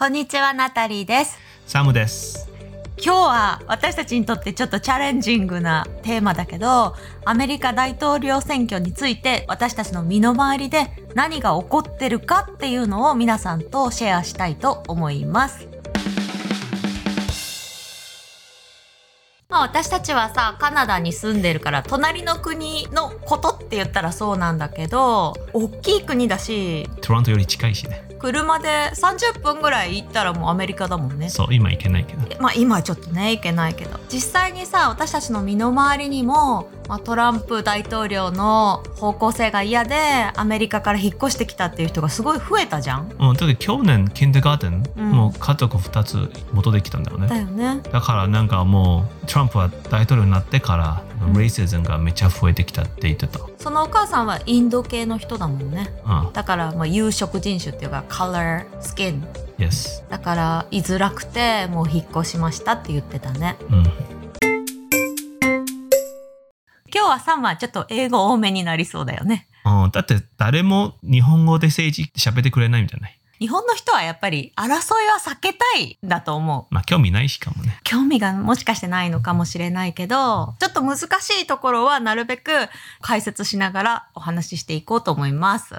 こんにちは、ナタリーです。サムです。今日は私たちにとってちょっとチャレンジングなテーマだけど、アメリカ大統領選挙について私たちの身の回りで何が起こってるかっていうのを皆さんとシェアしたいと思います。まあ私たちはさ、カナダに住んでるから隣の国のことって言ったらそうなんだけど、大きい国だし、トロントより近いしね。車で30分ぐらい行ったらもうアメリカだもんね。そう、今行けないけど。まあ今はちょっとねいけないけど実際にさ私たちの身の回りにも、まあ、トランプ大統領の方向性が嫌でアメリカから引っ越してきたっていう人がすごい増えたじゃん。うん、だって去年、キンダーガーデン、うんもう家族2つ元できたんだよだね。よね。だからなんかもう、トランプは大統領になってから、うんレイシズムがめっちゃ増えてきたって言ってた。そのお母さんはインド系の人だもんね。うん、だからまあ有色人種っていうかカラースキン yes。だから居づらくてもう引っ越しましたって言ってたね。うん。今日はサンはちょっと英語多めになりそうだよね。うん、だって誰も日本語で政治喋ってくれないんじゃない日本の人はやっぱり争いは避けたいんだと思う。まあ興味ないしかもね。興味がもしかしてないのかもしれないけど、ちょっと難しいところはなるべく解説しながらお話ししていこうと思います。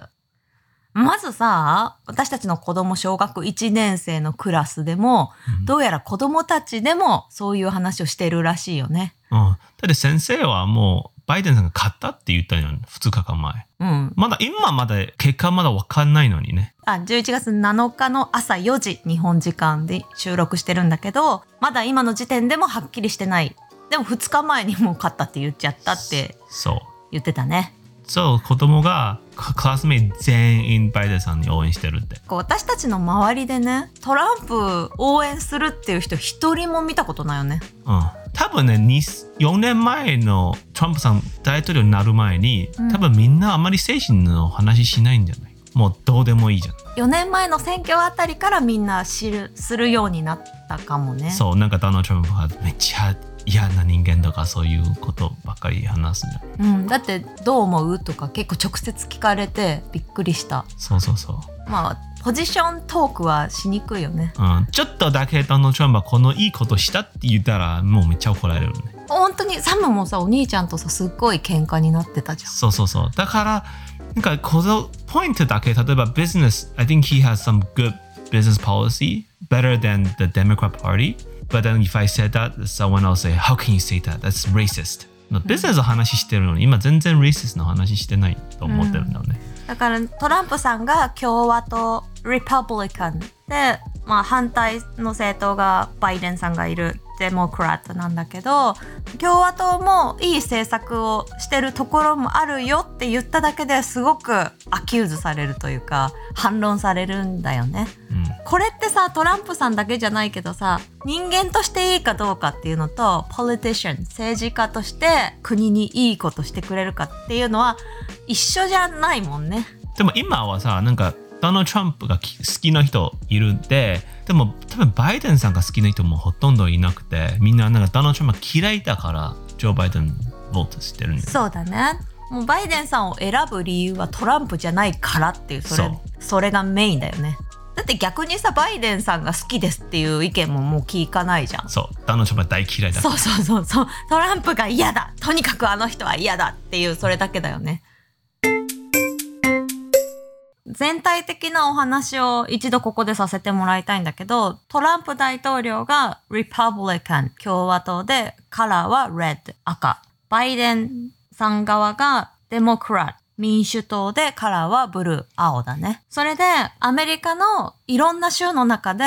まずさ、私たちの子供小学1年生のクラスでも、うんどうやら子供たちでもそういう話をしてるらしいよね。うん、だって先生はもう、バイデンさんが勝ったって言ったよ、2日間前。うん。まだ、今まだ結果まだわかんないのにね。あ、11月7日の朝4時、日本時間で収録してるんだけど、まだ今の時点でもはっきりしてない。でも2日前にもう勝ったって言っちゃったってそう。言ってたね。そう、子供がククラスメイト全員バイデンさんに応援してるって。こう私たちの周りでねトランプ応援するっていう人一人も見たことないよねうん。多分ね、に4年前のトランプさん大統領になる前に、うん多分みんなあまり精神の話しないんじゃない？もうどうでもいいじゃん。4年前の選挙あたりからみんな知るするようになったかもねそう、なんかダナトランプがめっちゃ嫌な人間とかそういうことばっかり話すじゃん。うん、だって「どう思う?」とか結構直接聞かれてびっくりしたそうそうそう。まあポジショントークはしにくいよねうん、ちょっとだけダナルド・トランプはこのいいことしたって言ったらもうめっちゃ怒られるね。本当にサムもさお兄ちゃんとさすっごい喧嘩になってたじゃんそうそうそう。だから、なんかこのポイントだけ、例えば business, I think he has some good business policy, better than the Democrat Party. But then if I said that, someone else say, how can you say that? That's racist. ビジネスの話してるのに、今全然 racist の話してないと思ってるんだよね。だからトランプさんが共和党 Republican で、まあ、反対の政党がバイデンさんがいる。 Democrat なんだけど共和党もいい政策をしてるところもあるよって言っただけですごく accuse されるというか反論されるんだよね。うん。これってさトランプさんだけじゃないけどさ人間としていいかどうかっていうのと politician 政治家として国にいいことしてくれるかっていうのは一緒じゃないもんね。でも今はさ、なんか、ダナルド・トランプがき好きな人いるんで、でも多分バイデンさんが好きな人もほとんどいなくて、みんななんかダナルド・トランプが嫌いだから、ジョー・バイデンボートしてるんだよそうだね。もうバイデンさんを選ぶ理由はトランプじゃないからっていうそれそれがメインだよね。だって逆にさバイデンさんが好きですっていう意見ももう聞かないじゃん。そう、ダナルド・トランプは大嫌いだからそうそうそうそうトランプが嫌だとにかくあの人は嫌だっていうそれだけだよね。全体的なお話を一度ここでさせてもらいたいんだけどトランプ大統領が Republican 共和党でカラーは Red 赤バイデンさん側が Democrat 民主党でカラーはブルー青だねそれでアメリカのいろんな州の中で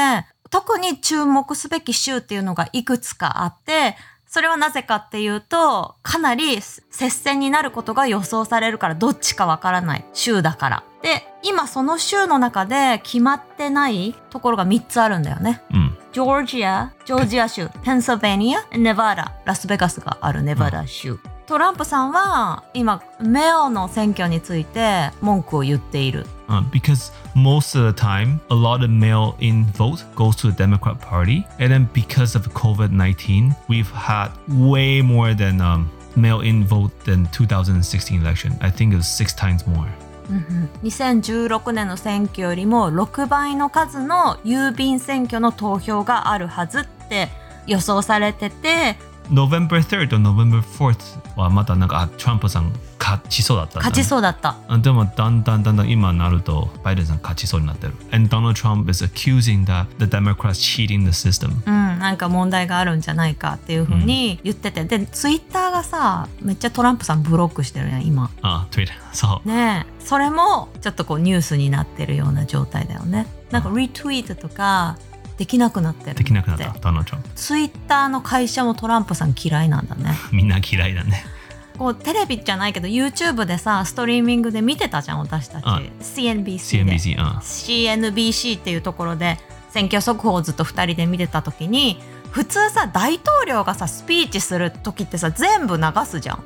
特に注目すべき州っていうのがいくつかあってそれはなぜかっていうと、かなり接戦になることが予想されるから、どっちかわからない州だから。で、今その州の中で決まってないところが3つあるんだよね。うん。ジョージア、ジョージア州、ペンシルベニア、ネバダ、ラスベガスがあるネバダ州。トランプさんは今、メオの選挙について文句を言っている。Uh, because most of the time, a lot of mail in vote goes to the Democrat Party. And then because of COVID 19, we've had way more than um, mail in vote than 2016 election. I think it was six times more. 2016年の選挙よりも6倍の数の郵便選挙の投票があるはずって予想されてて。November 3rd と November 4th はまたなんかあトランプさん勝ちそうだったね勝ちそうだった。あでもだんだんだんだん今になるとバイデンさん勝ちそうになってる。And Donald Trump is accusing that the Democrats cheating the system. うん、なんか問題があるんじゃないかっていうふうに言ってて、でツイッターがさめっちゃトランプさんブロックしてるやん今あ、Twitter。そう。ねえそれもちょっとこうニュースになってるような状態だよねなんかリツイートとかできなくなってるできなくなった、ドナルド・トランプ。ツイッターの会社もトランプさん嫌いなんだね みんな嫌いだね。こうテレビじゃないけど YouTube でさストリーミングで見てたじゃん私たち。うん CNBC で。CNBC。うん。CNBC っていうところで選挙速報をずっと2人で見てた時に普通さ大統領がさスピーチする時ってさ全部流すじゃん。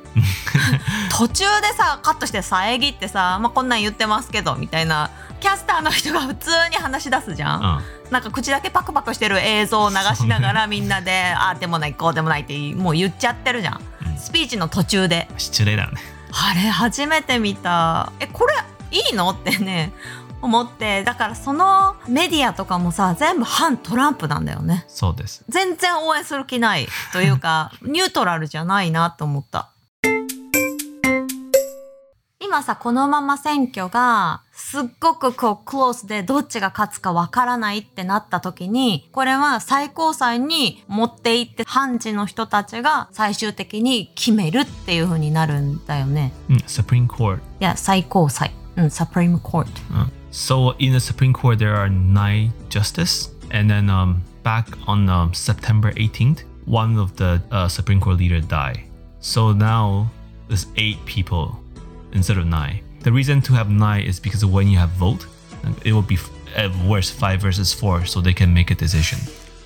途中でさカットして遮ってさ、まあ、こんなん言ってますけどみたいな。キャスターの人が普通に話し出すじゃん、うん。なんか口だけパクパクしてる映像を流しながらみんなでああでもないこうでもないってもう言っちゃってるじゃんスピーチの途中で。失礼だね。あれ初めて見た。えこれいいの？ってね思って。だからそのメディアとかもさ全部反トランプなんだよね。そうです。全然応援する気ないというか ニュートラルじゃないなと思った。今さこのまま選挙がすっごくこうクロースでどっちが勝つかわからないってなった時にこれは最高裁に持って行って判事の人たちが最終的に決めるっていう風になるんだよねうん、Supreme Court。いや最高裁うん Supreme Court うん。So in the Supreme Court there are nine justices, and then um, back on um, September 18th, one of the uh, Supreme Court leader died. So now there's eight people instead of nine. The reason to have nine is because when you have vote, it will be at worst five versus four, so they can make a decision.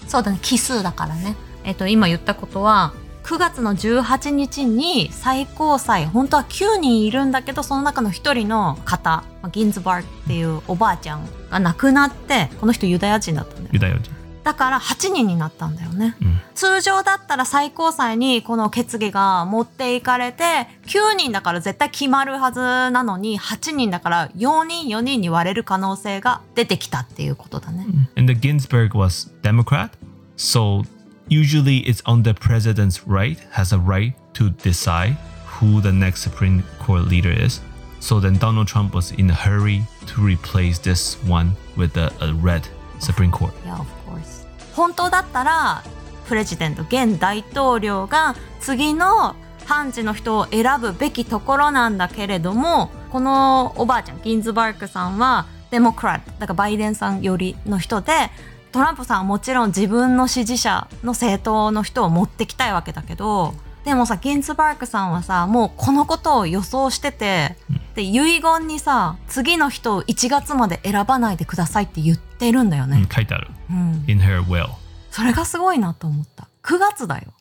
そうだね奇数だからねえっと今言ったことは9月の18日に最高裁本当は9人いるんだけどその中の1人の方まあギンズバーグっていうおばあちゃんが亡くなってこの人ユダヤ人だったんだよユダヤ人。だから8人になったんだよね、うん通常だったら最高裁にこの決議が持っていかれて9人だから絶対決まるはずなのに8人だから4人4人に割れる可能性が出てきたっていうことだね、And the Ginsburg was Democrat, so usually it's on the president's right, has a right to decide who the next Supreme Court leader is. So then Donald Trump was in a hurry to replace this one with a, a red Supreme Court. Yeah, of course. 本当だったらプレジデント現大統領が次の判事の人を選ぶべきところなんだけれどもこのおばあちゃんギンズバークさんはデモクラットだからバイデンさん寄りの人でトランプさんはもちろん自分の支持者の政党の人を持ってきたいわけだけどでもさギンズバークさんはさもうこのことを予想しててで遺言にさ次の人を1月まで選ばないでくださいって言っててるんだよね。うん書いてある。うん In her will. それがすごいなと思った。9月だよ。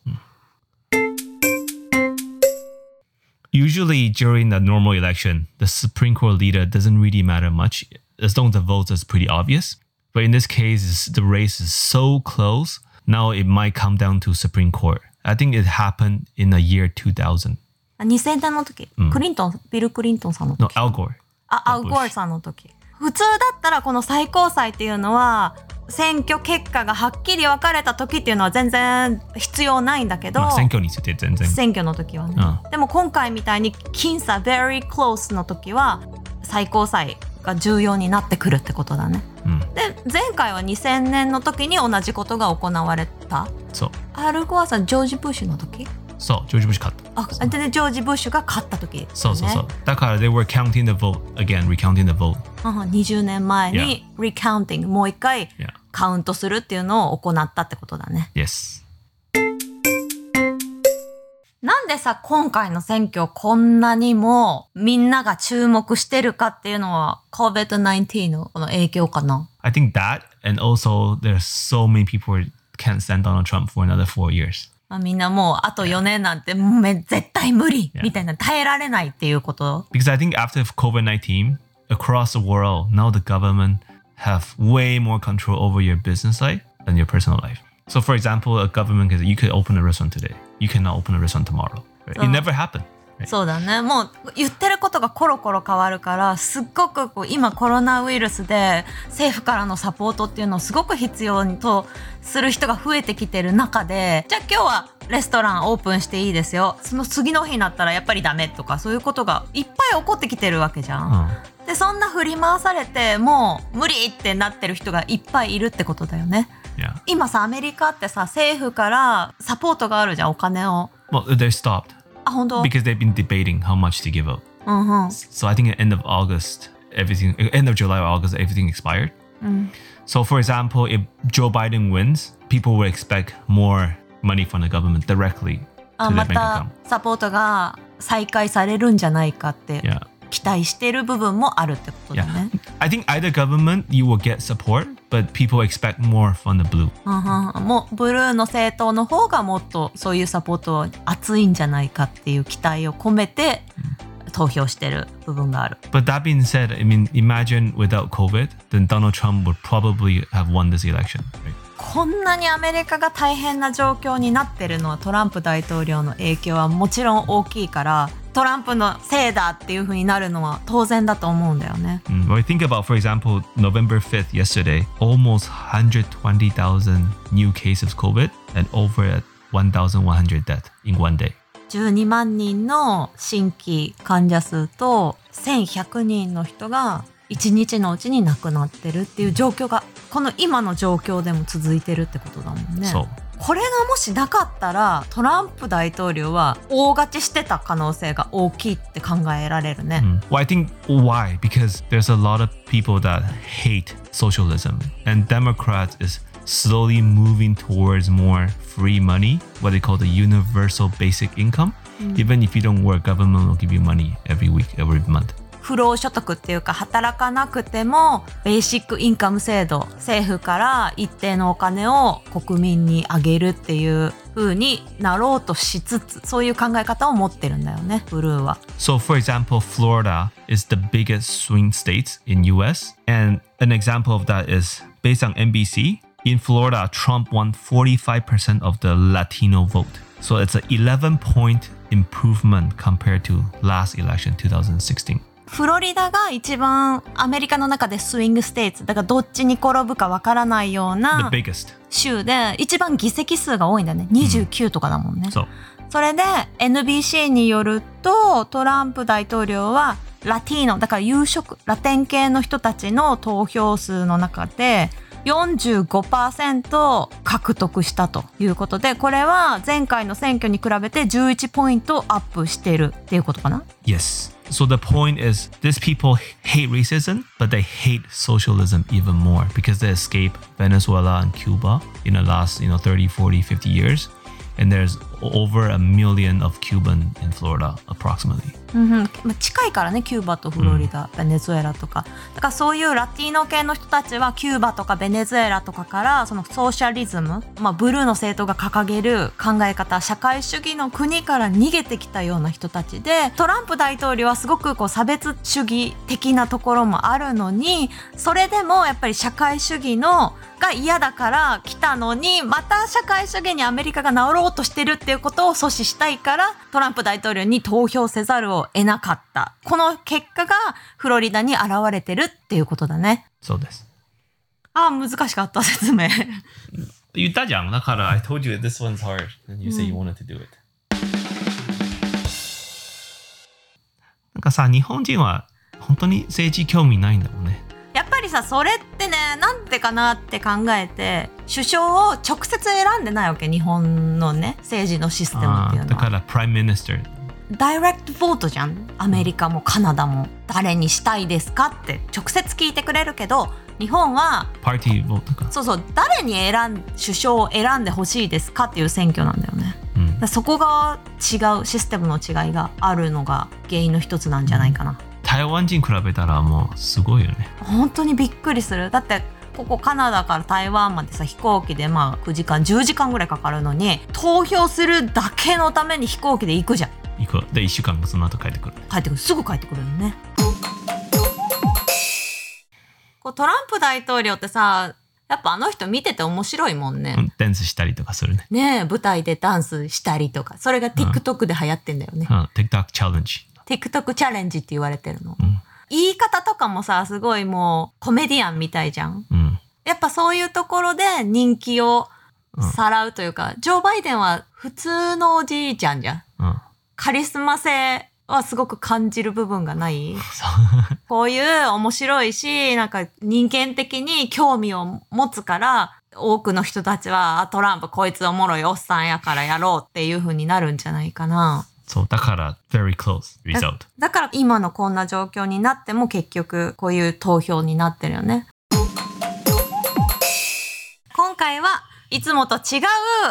Usually during the normal election, the Supreme Court leader doesn't really matter much as long as the vote is pretty obvious. But in this case, it's- the race is so close. Now it might come down to Supreme Court. I think it happened in the year 2000. あ2000年の時、クリントン、ビル・クリントンさんの No, 時。 Al Gore. あ、アウゴールさんの時。 普通だったらこの最高裁っていうのは、選挙結果がはっきり分かれた時っていうのは全然必要ないんだけど、まあ選挙について全然。選挙の時はね、うでも今回みたいに僅差 very close の時は最高裁が重要になってくるってことだね。うん。で前回は2000年の時に同じことが行われた。そう。アルゴアさんジョージ・ブッシュの時？そう、ジョージ・ブッシュ勝った。あででジョージ・ブッシュが勝った時、ね、そうそうそう。だから they were counting the vote again, recounting the vote. うん20年前に recounting もう一回.カウントするっていうのを行ったってことだね。Yes. なんでさ今回の選挙こんなにもみんなが注目してるかっていうのは COVID-19 のこの影響かな I think that, and also there's so many people who can't stand Donald Trump for another four years. まあみんなもうあと4年なんてめ絶対無理 Yeah. みたいな耐えられないっていうこと。 Because I think after COVID 19, across the world, now the government have way more control over your business life than your personal life. So, for example, a government can say you could open a restaurant today, you cannot open a restaurant tomorrow. right? So- it never happened. そうだねもう言ってることがコロコロ変わるからすっごくこう今コロナウイルスで政府からのサポートっていうのをすごく必要にとする人が増えてきてる中でじゃあ今日はレストランオープンしていいですよその次の日になったらやっぱりダメとかそういうことがいっぱい起こってきてるわけじゃん。でそんな振り回されてもう無理ってなってる人がいっぱいいるってことだよね。今さアメリカってさ政府からサポートがあるじゃんお金を。Well, 本当 because they've been debating how much to give out. うんうん。 So I think at end of August, everything, end of July or August, everything expired. So for example, if Joe Biden wins, people will expect more money from the government directly あ to ま their bank た account. サポートが再開されるんじゃないかって Yeah. 期待してる部分もあるってことだ Yeah. ね。 I think either government you will get support, but people expect more from the blue. もうブルーの政党の方がもっとそういうサポート熱いんじゃないかっていう期待を込めて投票してる部分がある。But that being said, I mean, imagine without COVID, then Donald Trump would probably have won this election. Right? こんなにアメリカが大変な状況になってるのはトランプ大統領の影響はもちろん大きいからトランプのせいだっていう風になるのは当然だと思うんだよね。Mm, Well, think about, for example, November 5th, yesterday, almost 120,000 new cases of COVID and over 1,100 deaths in one day. 12万人の新規患者数と1100人の人が1日のうちに亡くなってるっていう状況がこの今の状況でも続いてるってことだもんね。So, これがもしなかったらトランプ大統領は大勝ちしてた可能性が大きいって考えられるね。mm, well, I think why? Because there's a lot of people that hate socialism, and Democrats is slowly moving towards more free money, what they call the universal basic income. Even if you don't work, government will give you money every week, every month. 不労所得っていうか働かなくてもベーシックインカム制度政府から一定のお金を国民にあげるっていう風になろうとしつつそういう考え方を持ってるんだよねブルーは。So, for example, Florida is the biggest swing state in US, and an example of that is based on NBC. In Florida, Trump won 45% of the Latino vote. So it's an 11 point improvement compared to last election 2016. フロリダが一番アメリカの中でスイングステイツだからどっちに転ぶかわからないような.州で一番議席数が多いんだね29とかだもんね。So それで NBC によるとトランプ大統領はラティーノだから有色ラテン系の人たちの投票数の中で45%獲得したということでこれは前回の選挙に比べて11ポイントアップしてるっていうことかな？Yes. So the point is, these people hate racism, but they hate socialism even more because they escaped Venezuela and Cuba in the last, you know, 30, 40, 50 years. And there's over a million of Cuban in Florida, approximately. うんうん。まあ近いからねキューバとフロリダ、ベネズエラとか。だからそういうラティーノ系の人たちはキューバとかベネズエラとかからそのソーシャリズム、まあ、ブルーの政党が掲げる考え方社会主義の国から逃げてきたような人たちでトランプ大統領はすごくこう差別主義的なところもあるのにそれでもやっぱり社会主義のが嫌だから来たのにまた社会主義にアメリカが治ろうとしてるっていうことを阻止したいからトランプ大統領に投票せざるを得なかったこの結果がフロリダに現れてるっていうことだね So this. あ難しかった説明 You I told you this one's hard, and you say you wanted to do it. なんかさ、日本人は本当に政治興味ないんだもんね。やっぱりさそれってねなんでかなって考えて首相を直接選んでないわけ日本のね政治のシステムっていうのは。だから、 prime minister。 direct vote じゃん。アメリカもカナダも。誰にしたいですかって直接聞いてくれるけど日本は party voteか。そうそう誰に選ん首相を選んでほしいですかっていう選挙なんだよね。うん。そこが違うシステムの違いがあるのが原因の一つなんじゃないかな台湾人比べたらもうすごいよね。本当にびっくりするだってここカナダから台湾までさ飛行機でまあ9時間10時間ぐらいかかるのに投票するだけのために飛行機で行くじゃん行く。で、1週間その後帰ってくる。帰ってくるすぐ帰ってくるのねこうトランプ大統領ってさやっぱあの人見てて面白いもんね。うんダンスしたりとかするね。ねえ、舞台でダンスしたりとか。それが TikTok で流行ってんだよね。うん、TikTok チャレンジ。TikTok チャレンジって言われてるの。ん言い方とかもさ、すごいもうコメディアンみたいじゃん。うん。やっぱそういうところで人気をさらうというか、ジョー・バイデンは普通のおじいちゃんじゃん。うん。カリスマ性はすごく感じる部分がない？こういう面白いし、なんか人間的に興味を持つから、多くの人たちは、あトランプこいつおもろいおっさんやからやろうっていう風になるんじゃないかな。そう。だから、very close result. だから今のこんな状況になっても結局こういう投票になってるよね。今回はいつもと違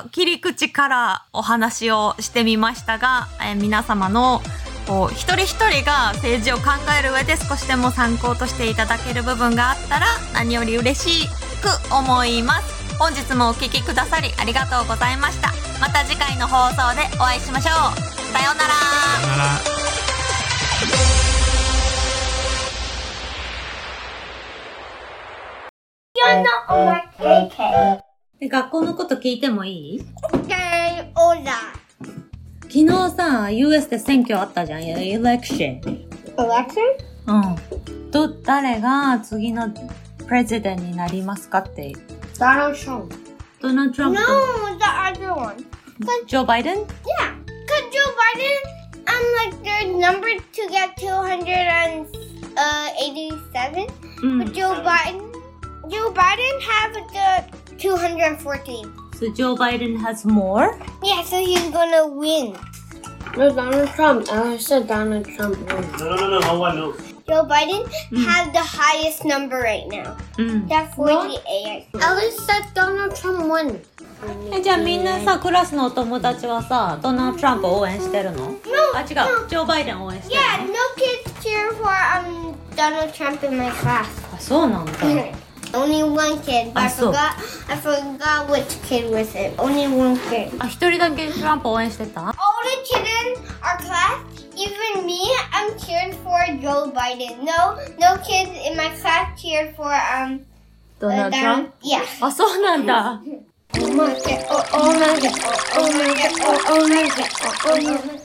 う切り口からお話をしてみましたが、えー皆様のこう一人一人が政治を考える上で少しでも参考としていただける部分があったら何より嬉しく思います。本日もお聞きくださりありがとうございました。また次回の放送でお会いしましょう。さようなら。え学校のこと聞いてもいい？昨日さ、US で選挙あったじゃん、エレクション。Election? うん。ど、誰が次のプレジデントになりますかって。Donald Trump. ドナルド・トラン No, プ the other one. とジョー・バイデン Yeah, cause Joe Biden, I'm like their number to get 287, uh, mm. but Joe Biden, Joe Biden have the 214. So Joe Biden has more? Yeah, so he's gonna win. No, Donald Trump. I said Donald Trump. No, no, no, no, no one knows. Joe Biden mm. have the highest number right now. Mm. That's 48. No? Alice said Donald Trump won. え、じゃあみんなさ、クラスのお友達はさ、ドナルド・トランプを応援してるのあ、違う。ジョー・バイデンを応援してる Yeah, no kids cheer for um Donald Trump in my class. のあ、そうなんだ。Only one kid. But I forgot. I forgot which kid was it. Only one kid. あ、一人だけトランプ応援してた All the kids in our class, even me, I'm cheered for Joe Biden. No, no kids in my class cheered for um ド uh, Donald. プ Yeah. あ、そうなんだ。Oh my god! Oh, oh my god! Oh, my god! Oh, my god! Oh my god!